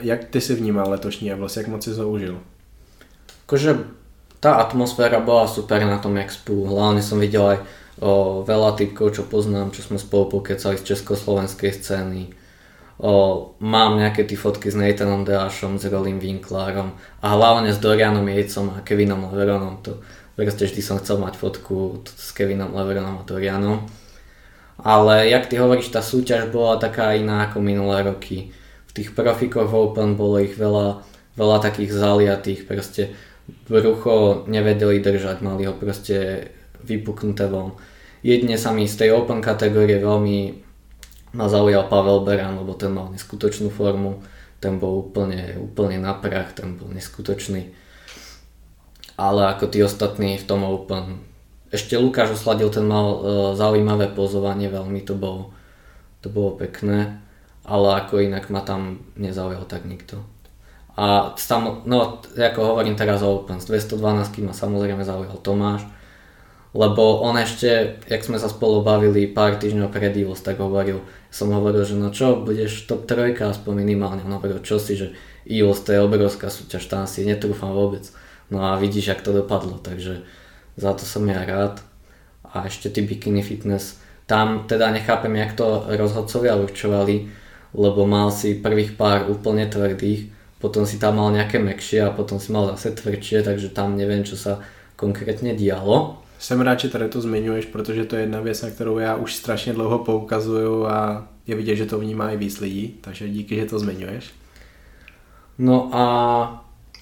S1: Jak ty si vnímal letošní Evlos, jak moc si to užil?
S2: Akože tá atmosféra bola super na tom expu, hlavne som videl aj o, veľa typkov, čo poznám, čo sme spolu pokecali z československej scény. O, mám nejaké tie fotky s Nathanom Deášom, s Rolim Winklerom a hlavne s Dorianom Jejcom a Kevinom Leveronom. To, proste vždy som chcel mať fotku s Kevinom Leveronom a Dorianom. Ale jak ty hovoríš, tá súťaž bola taká iná ako minulé roky. V tých profikoch Open bolo ich veľa, veľa takých zaliatých, proste brucho nevedeli držať, mali ho proste vypuknuté von. Jedne sa mi z tej open kategórie veľmi ma zaujal Pavel Beran, lebo ten mal neskutočnú formu, ten bol úplne, úplne na prach, ten bol neskutočný. Ale ako tí ostatní v tom open, ešte Lukáš osladil, ten mal uh, zaujímavé pozovanie, veľmi to bolo, to bolo pekné, ale ako inak ma tam nezaujal tak nikto. A tam, no, ako hovorím teraz o Open, z 212 ma samozrejme zaujal Tomáš, lebo on ešte, jak sme sa spolu bavili pár týždňov pred Evos, tak hovoril, som hovoril, že no čo, budeš top trojka aspoň minimálne, on hovoril, čo si, že Evos to je obrovská súťaž, tam si netrúfam vôbec. No a vidíš, jak to dopadlo, takže za to som ja rád. A ešte ty bikini fitness, tam teda nechápem, jak to rozhodcovia určovali, lebo mal si prvých pár úplne tvrdých, potom si tam mal nejaké mekšie a potom si mal zase tvrdšie, takže tam neviem, čo sa konkrétně dialo.
S1: Jsem rád, že tady to zmiňuješ, protože to je jedna věc, na kterou já už strašně dlouho poukazuju a je vidět, že to vnímá i víc lidí, takže díky, že to zmiňuješ.
S2: No a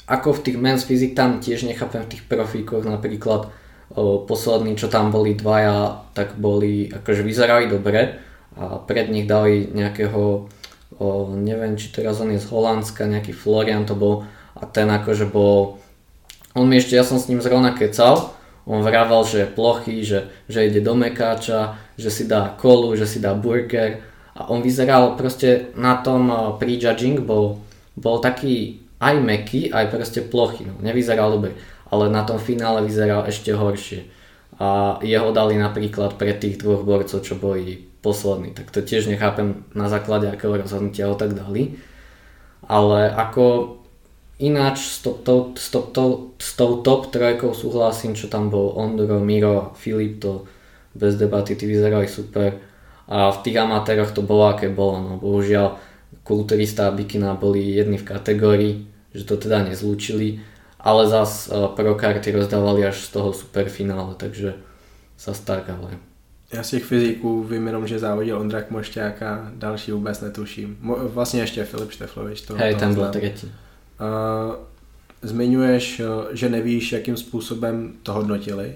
S2: ako v tých men's physique tam tiež nechápem v tých profíkoch napríklad o, poslední, čo tam boli dvaja, tak boli, akože vyzerali dobre a pred nich dali nejakého, o, neviem či teraz on je z Holandska, nejaký Florian to bol a ten akože bol, on mi ešte, ja som s ním zrovna kecal, on vraval, že je plochý, že, že ide do mekáča, že si dá kolu, že si dá burger a on vyzeral proste na tom prejudging bol, bol taký aj meký, aj proste plochý, no, nevyzeral dobre, ale na tom finále vyzeral ešte horšie. A jeho dali napríklad pre tých dvoch borcov, čo boli poslední, tak to tiež nechápem na základe akého rozhodnutia ho tak dali. Ale ako ináč s, to, to, s, to, to, s tou top trojkou súhlasím, čo tam bol Ondro, Miro, Filip, to bez debaty, tí vyzerali super. A v tých amatéroch to bolo aké bolo, no bohužiaľ kulturista a bikina boli jedni v kategórii, že to teda nezlúčili, ale zas uh, pro karty rozdávali až z toho superfinále, takže zas tak, ale...
S1: Já z těch fyziků vím jenom, že závodil Ondra Kmošťák a další vůbec netuším. Mo- vlastně ještě Filip Šteflovič. To,
S2: Hej, ten byl třetí.
S1: Uh, zmiňuješ, že nevíš, jakým způsobem to hodnotili.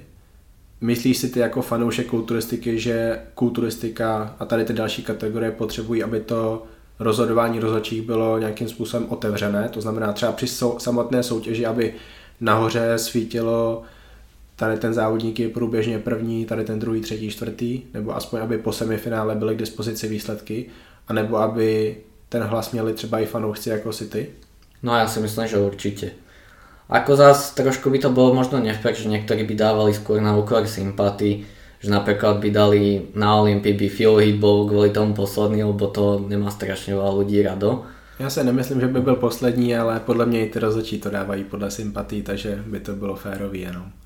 S1: Myslíš si ty jako fanoušek kulturistiky, že kulturistika a tady ty další kategorie potřebují, aby to rozhodování rozhodčích bylo nějakým způsobem otevřené, to znamená třeba při samotné soutěži, aby nahoře svítilo tady ten závodník je průběžně první, tady ten druhý, třetí, čtvrtý, nebo aspoň aby po semifinále byly k dispozici výsledky, anebo aby ten hlas měli třeba i fanoušci jako si ty?
S2: No ja si myslím, že určite. Ako zás trošku by to bolo možno nefek, že niektorí by dávali skôr na úkor sympatí, že napríklad by dali na Olympii by Phil Heath bol kvôli tomu posledný, lebo to nemá strašne veľa ľudí rado.
S1: Já se nemyslím, že by byl poslední, ale podle mě i ty rozhodčí to dávají podle sympatí, takže by to bylo férový jenom.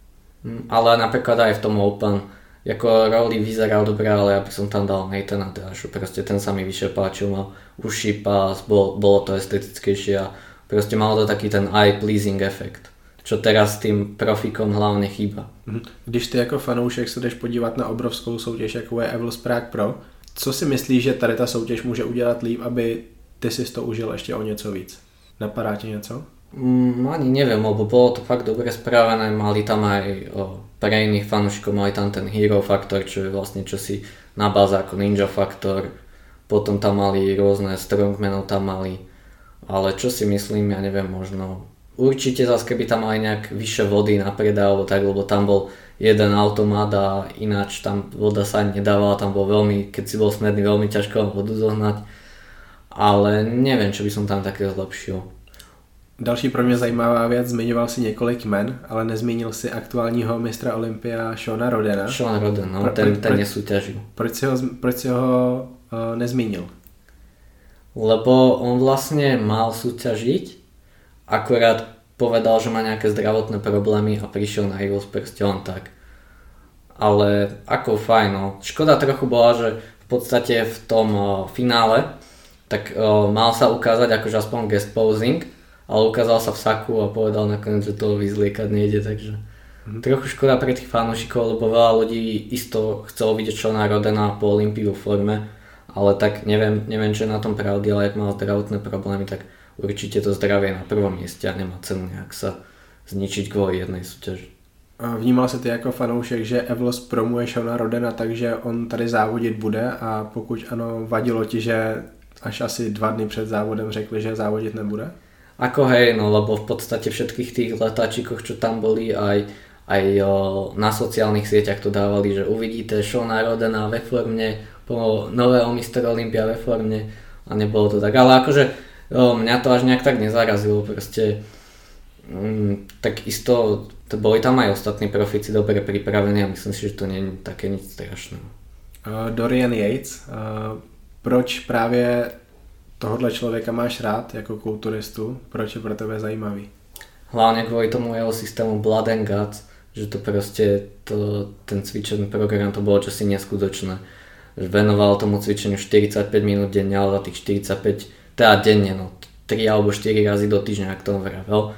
S2: Mm, Ale napríklad aj v tom Open, ako Rowley vyzeral dobre, ale ja by som tam dal Nathana Deashu, proste ten sa mi vyššie páčil, mal uši pás, bol, bolo to estetickejšie a proste malo to taký ten eye pleasing efekt, čo teraz tým profikom hlavne chýba.
S1: Mhm. Když ty jako fanoušek se jdeš podívat na obrovskou soutěž, jako je Evils Prague Pro, co si myslíš, že tady ta soutěž může udělat líp, aby ty si to užil ještě o něco víc? Napadá ti něco?
S2: Mm, ani neviem, lebo bolo to fakt dobre spravené, mali tam aj o, pre iných fanúšikov, mali tam ten Hero Factor, čo je vlastne čosi na báze ako Ninja Factor, potom tam mali rôzne strongmenov tam mali, ale čo si myslím, ja neviem, možno určite zase keby tam mali nejak vyššie vody na predaj, alebo tak, lebo tam bol jeden automat a ináč tam voda sa ani nedávala, tam bol veľmi, keď si bol smedný, veľmi ťažko vodu zohnať, ale neviem, čo by som tam také zlepšil.
S1: Další pro mě zajímavá věc, zmiňoval si několik men, ale nezmínil si aktuálního mistra Olympia Shona Rodena.
S2: Sean Roden, no,
S1: Pro-
S2: ten,
S1: pro-
S2: ten nesúťažil.
S1: Proč si ho, proč si ho uh, nezmínil?
S2: Lebo on vlastne mal súťažiť, akorát povedal, že má nejaké zdravotné problémy a prišiel na Eagles proste len tak. Ale ako fajn, no. Škoda trochu bola, že v podstate v tom uh, finále tak uh, mal sa ukázať akože aspoň guest posing, ale ukázal sa v saku a povedal nakoniec, že to vyzliekať nejde, takže mm. trochu škoda pre tých fanúšikov, lebo veľa ľudí isto chcelo vidieť Šona Rodena po Olympii vo forme, ale tak neviem, neviem, čo je na tom pravdy, ale ak mal zdravotné problémy, tak určite to zdravie na prvom mieste a nemá cenu nejak sa zničiť kvôli jednej súťaži.
S1: Vnímal se ty jako fanoušek, že Evlos promuje Shona Rodena, takže on tady závodit bude a pokud ano, vadilo ti, že až asi dva dny před závodem řekli, že závodit nebude?
S2: Ako hej, no lebo v podstate všetkých tých letáčikoch, čo tam boli, aj, aj o, na sociálnych sieťach to dávali, že uvidíte Shona Rodena ve forme, po nového Mr. Olympia ve forme a nebolo to tak. Ale akože jo, mňa to až nejak tak nezarazilo, proste mm, tak isto, to boli tam aj ostatní profici dobre pripravení a myslím si, že to nie je také nič strašné.
S1: Dorian Yates, uh, proč právě tohohle člověka máš rád jako kulturistu? Proč je pro tebe zajímavý?
S2: Hlavne kvôli tomu jeho systému Blood and Guts, že to proste, to, ten cvičený program to bolo čosi neskutočné. Venoval tomu cvičeniu 45 minút denne, ale za tých 45 teda denne, no 3 alebo 4 razy do týždňa, ak to vravel.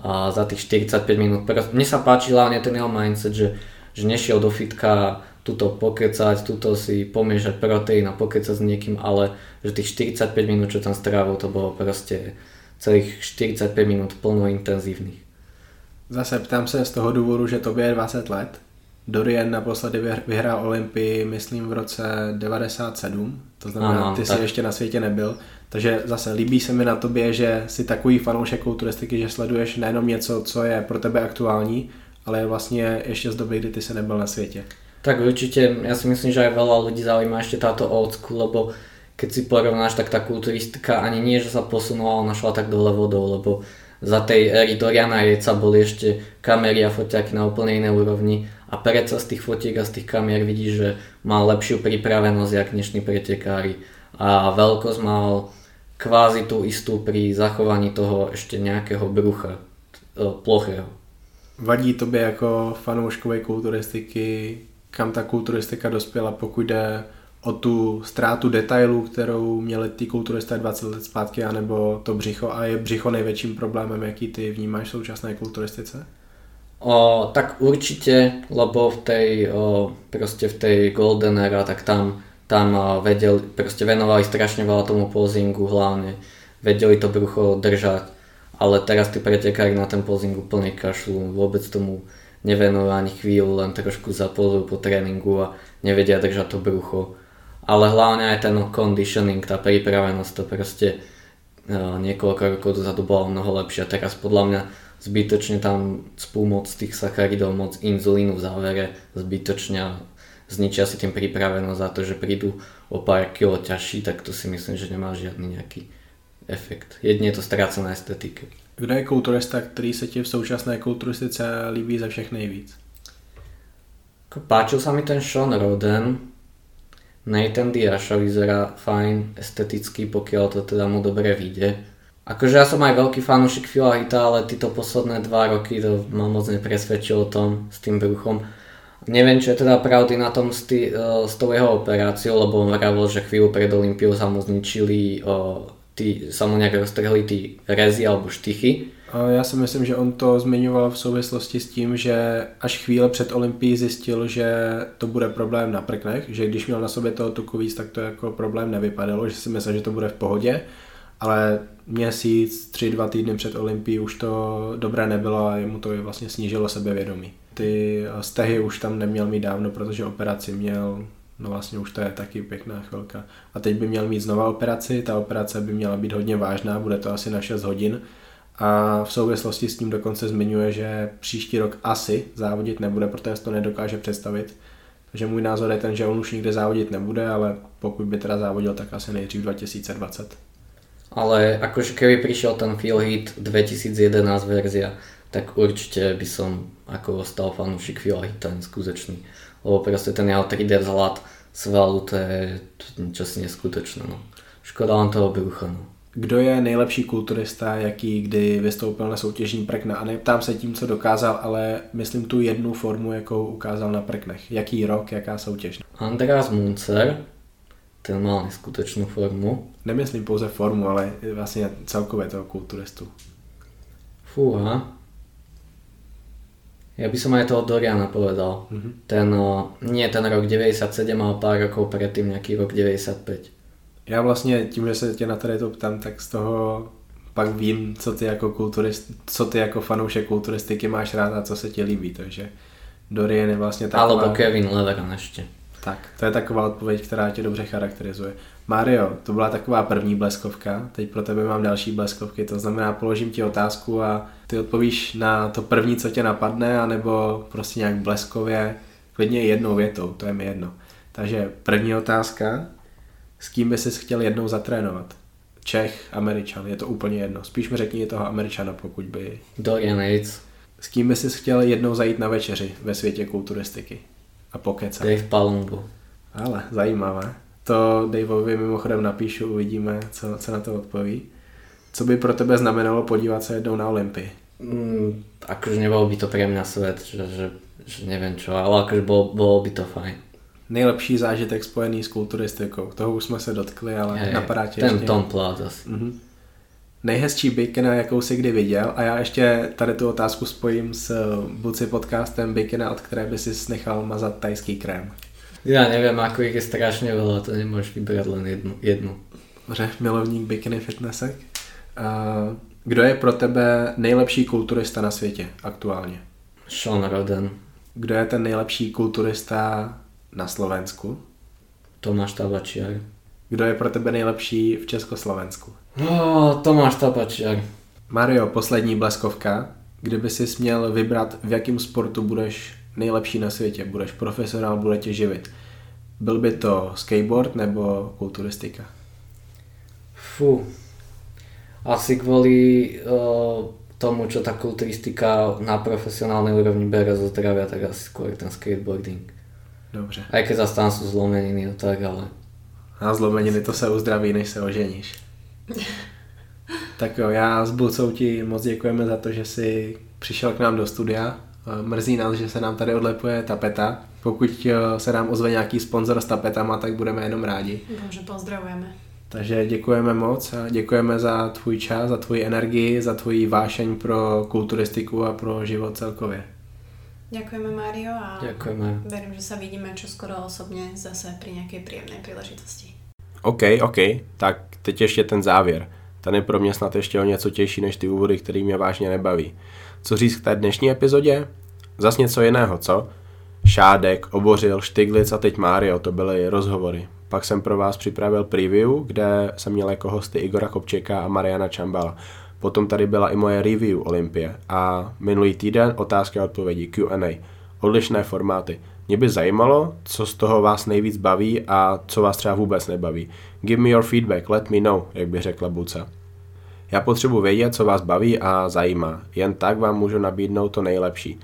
S2: A za tých 45 minút, mne sa páči hlavne ten jeho mindset, že, že nešiel do fitka tuto pokecať, tuto si pomiešať proteín a pokecať s niekým, ale že tých 45 minút, čo tam strávil, to bolo proste celých 45 minút plno intenzívnych.
S1: Zase ptám se z toho důvodu, že tobě je 20 let. Dorian naposledy vyhrál Olympii, myslím, v roce 97, to znamená, ano, ty tak. jsi ještě na světě nebyl. Takže zase líbí se mi na tobě, že jsi takový fanoušek kulturistiky, že sleduješ nejenom něco, co je pro tebe aktuální, ale je vlastně ještě z doby, kdy ty se nebyl na světě.
S2: Tak určite, ja si myslím, že aj veľa ľudí zaujíma ešte táto old school, lebo keď si porovnáš, tak tá kulturistika ani nie, že sa posunula, ona šla tak dole vodou, lebo za tej éry Doriana Jeca boli ešte kamery a foťaky na úplne iné úrovni a predsa z tých fotiek a z tých kamier vidíš, že mal lepšiu pripravenosť jak dnešní pretekári a veľkosť mal kvázi tú istú pri zachovaní toho ešte nejakého brucha e, plochého.
S1: Vadí tobě jako fanouškové kulturistiky, kam ta kulturistika dospěla, pokud jde o tu ztrátu detailů, kterou měli ty kulturisté 20 let zpátky, anebo to břicho a je břicho největším problémem, jaký ty vnímáš v současné kulturistice?
S2: O, tak určite, lebo v tej, o, proste v tej Golden Era, tak tam tam vedeli, proste venovali strašne veľa tomu pozingu hlavne, vedeli to brucho držať, ale teraz tí pretekári na ten posing úplne kašľú, vôbec tomu nevenujú ani chvíľu, len trošku zapozujú po tréningu a nevedia držať to brucho. Ale hlavne aj ten conditioning, tá pripravenosť, to proste niekoľko rokov dozadu bolo mnoho lepšie. Teraz podľa mňa zbytočne tam spú moc tých sacharidov, moc inzulínu v závere, zbytočne zničia si tým pripravenosť za to, že prídu o pár kilo ťažší, tak to si myslím, že nemá žiadny nejaký efekt. Jedne je to strácená estetika.
S1: Kdo je kulturista, který se ti v současné kulturistice líbí za všech nejvíc?
S2: Páčil sa mi ten Sean Roden, Nathan Diasha vyzerá fajn, esteticky, pokiaľ to teda mu dobre vyjde. Akože ja som aj veľký fanúšik Phila Hita, ale títo posledné dva roky to ma moc nepresvedčil o tom s tým bruchom. Neviem, čo je teda pravdy na tom s, tý, uh, s tou jeho operáciou, lebo on vravil, že chvíľu pred Olympiou sa mu zničili, uh, tí, sa mu nejak roztrhli tí rezy alebo štychy.
S1: Já si myslím, že on to zmiňoval v souvislosti s tím, že až chvíle před Olympií zjistil, že to bude problém na prknech, že když měl na sobě toho tuku víc, tak to jako problém nevypadalo, že si myslel, že to bude v pohodě, ale měsíc, tři, dva týdny před Olympií už to dobré nebylo a jemu to vlastně snížilo sebevědomí ty stehy už tam neměl mít dávno, protože operaci měl, no vlastně už to je taky pěkná chvilka. A teď by měl mít znova operaci, ta operace by měla být hodně vážná, bude to asi na 6 hodin. A v souvislosti s tím dokonce zmiňuje, že příští rok asi závodit nebude, protože to nedokáže představit. Takže můj názor je ten, že on už nikde závodit nebude, ale pokud by teda závodil, tak asi nejdřív 2020.
S2: Ale akože keby prišiel ten Feel Hit 2011 verzia, tak určite by som ako ostal fanúšik Phila Hita neskutočný. Lebo proste ten jeho 3D vzhľad svalu, to je čosi neskutočné. No. Škoda len toho brucha. No.
S1: Kdo je nejlepší kulturista, jaký kdy vystoupil na soutěžní prkna? A neptám se tím, co dokázal, ale myslím tu jednu formu, jakou ukázal na prknech. Jaký rok, jaká soutěž?
S2: Andreas Muncer, ten mal neskutečnú formu.
S1: Nemyslím pouze formu, ale vlastně celkově toho kulturistu.
S2: Fúha. Ja by som aj toho Doriana povedal. Mm-hmm. Ten, nie ten rok 97, ale pár rokov predtým, nejaký rok 95.
S1: Já vlastně tím, že se tě na tady to ptám, tak z toho pak vím, co ty jako kulturist, co ty jako fanoušek kulturistiky máš rád a co se ti líbí, takže Dorian je vlastně taková...
S2: Alebo Kevin Leveran ještě.
S1: Tak, to je taková odpověď, která tě dobře charakterizuje. Mario, to byla taková první bleskovka, teď pro tebe mám další bleskovky, to znamená položím ti otázku a ty odpovíš na to první, co tě napadne, anebo prostě nějak bleskově, klidně jednou větou, to je mi jedno. Takže první otázka, s kým by si chtěl jednou zatrénovat? Čech, Američan, je to úplně jedno. Spíš mi řekni toho Američana, pokud by...
S2: Dorian Yates.
S1: S kým by si chtěl jednou zajít na večeři ve světě kulturistiky? A pokecat.
S2: Dave Palumbo.
S1: Ale, zajímavé. To Daveovi mimochodem napíšu, uvidíme, co, co na to odpoví. Co by pro tebe znamenalo podívat se jednou na Olympii?
S2: Mm, akože nebol by to pre mňa svet, že, že, že neviem čo, ale akože bol, bolo by to fajn.
S1: Nejlepší zážitek spojený s kulturistikou, toho už jsme se dotkli, ale
S2: Hej,
S1: napadá tě
S2: Ten
S1: ještě...
S2: Tom Plaza.
S1: Mhm. Nejhezčí bikina, jakou jsi kdy viděl a já ještě tady tu otázku spojím s Buci podcastem bikina, od které by si nechal mazat tajský krém.
S2: Ja neviem, ako ich je strašne veľa, to nemôžeš vybrať len jednu. jednu.
S1: Dobře, milovník bikiny fitnessek. A kdo je pro tebe nejlepší kulturista na světě aktuálně?
S2: Sean Roden,
S1: Kdo je ten nejlepší kulturista na Slovensku?
S2: Tomáš Tabačiar.
S1: Kdo je pro tebe nejlepší v Československu?
S2: Oh, Tomáš Tabačiar.
S1: Mario, poslední bleskovka. Kdyby si měl vybrat, v jakém sportu budeš nejlepší na světě, budeš profesionál, bude tě živit. Byl by to skateboard nebo kulturistika?
S2: Fú. Asi kvôli uh, tomu, čo tá kulturistika na profesionálnej úrovni bere zo zdravia, tak asi skôr ten skateboarding.
S1: Dobře.
S2: Aj keď zase tam sú zlomeniny, no tak ale...
S1: A zlomeniny to se uzdraví, než se oženíš. tak jo, já s Bulcou ti moc děkujeme za to, že jsi přišel k nám do studia. Eh, Mrzí nás, že se nám tady odlepuje tapeta. Pokud eh, se nám ozve nějaký sponzor s tapetama, tak budeme jenom rádi.
S3: Bože, pozdravujeme.
S1: Takže děkujeme moc a děkujeme za tvůj čas, za tvoji energii, za tvoji vášeň pro kulturistiku a pro život celkově.
S3: Ďakujeme Mário a
S2: Ďakujeme.
S3: verím, že sa vidíme čoskoro osobne zase pri nejakej príjemnej príležitosti.
S1: OK, OK, tak teď ještě ten závěr. Ten je pro mě snad ještě o něco těžší než ty úvody, který mě vážně nebaví. Co říct k té dnešní epizodě? Zas něco jiného, co? Šádek, Obořil, Štiglic a teď Mário, to byly rozhovory. Pak jsem pro vás připravil preview, kde jsem měl jako hosty Igora Kopčeka a Mariana Čambala. Potom tady byla i moje review Olympie a minulý týden otázky a odpovědi Q&A. Odlišné formáty. Mě by zajímalo, co z toho vás nejvíc baví a co vás třeba vůbec nebaví. Give me your feedback, let me know, jak by řekla Buca. Já potřebuji vědět, co vás baví a zajímá. Jen tak vám můžu nabídnout to nejlepší.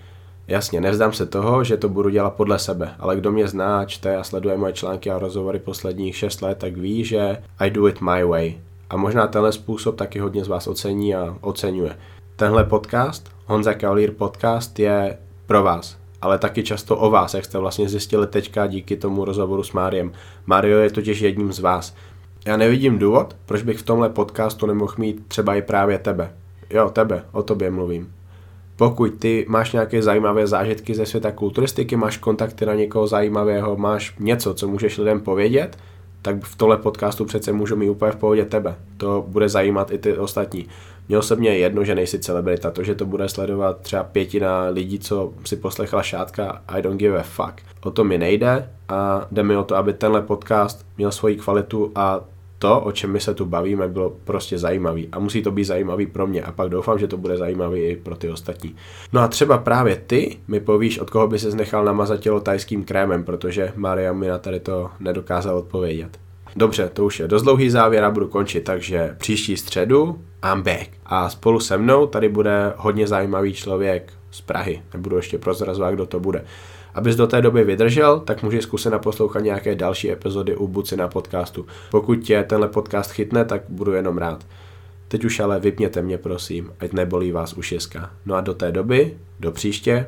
S1: Jasně, nevzdám se toho, že to budu dělat podle sebe, ale kdo mě zná, čte a sleduje moje články a rozhovory posledních 6 let, tak ví, že I do it my way. A možná tenhle způsob taky hodně z vás ocení a oceňuje. Tenhle podcast, Honza Kaolír podcast, je pro vás, ale taky často o vás, jak jste vlastně zjistili teďka díky tomu rozhovoru s Máriem. Mario je totiž jedním z vás. Já nevidím důvod, proč bych v tomhle podcastu nemohl mít třeba i právě tebe. Jo, tebe, o tobě mluvím. Pokud ty máš nějaké zajímavé zážitky ze světa kulturistiky, máš kontakty na někoho zajímavého, máš něco, co můžeš lidem povědět, tak v tomhle podcastu přece můžu mít úplně v pohodě tebe. To bude zajímat i ty ostatní. Mně osobně je jedno, že nejsi celebrita. To, že to bude sledovat třeba pětina lidí, co si poslechla šátka, I don't give a fuck. O to mi nejde a jde mi o to, aby tenhle podcast měl svoji kvalitu a to, o čem my se tu bavíme, bylo prostě zajímavý. A musí to být zajímavý pro mě. A pak doufám, že to bude zajímavý i pro ty ostatní. No a třeba právě ty mi povíš, od koho by se nechal namazat tělo tajským krémem, protože Maria mi na tady to nedokázal odpovědět. Dobře, to už je dost dlouhý závěr a budu končit, takže příští středu I'm back. A spolu se mnou tady bude hodně zajímavý člověk z Prahy. Nebudu ještě prozrazovat, kdo to bude. Abys do té doby vydržel, tak můžeš zkusit naposlouchat nějaké další epizody u Buci na podcastu. Pokud tě tenhle podcast chytne, tak budu jenom rád. Teď už ale vypněte mě prosím, ať nebolí vás ušeska. No a do té doby, do příště,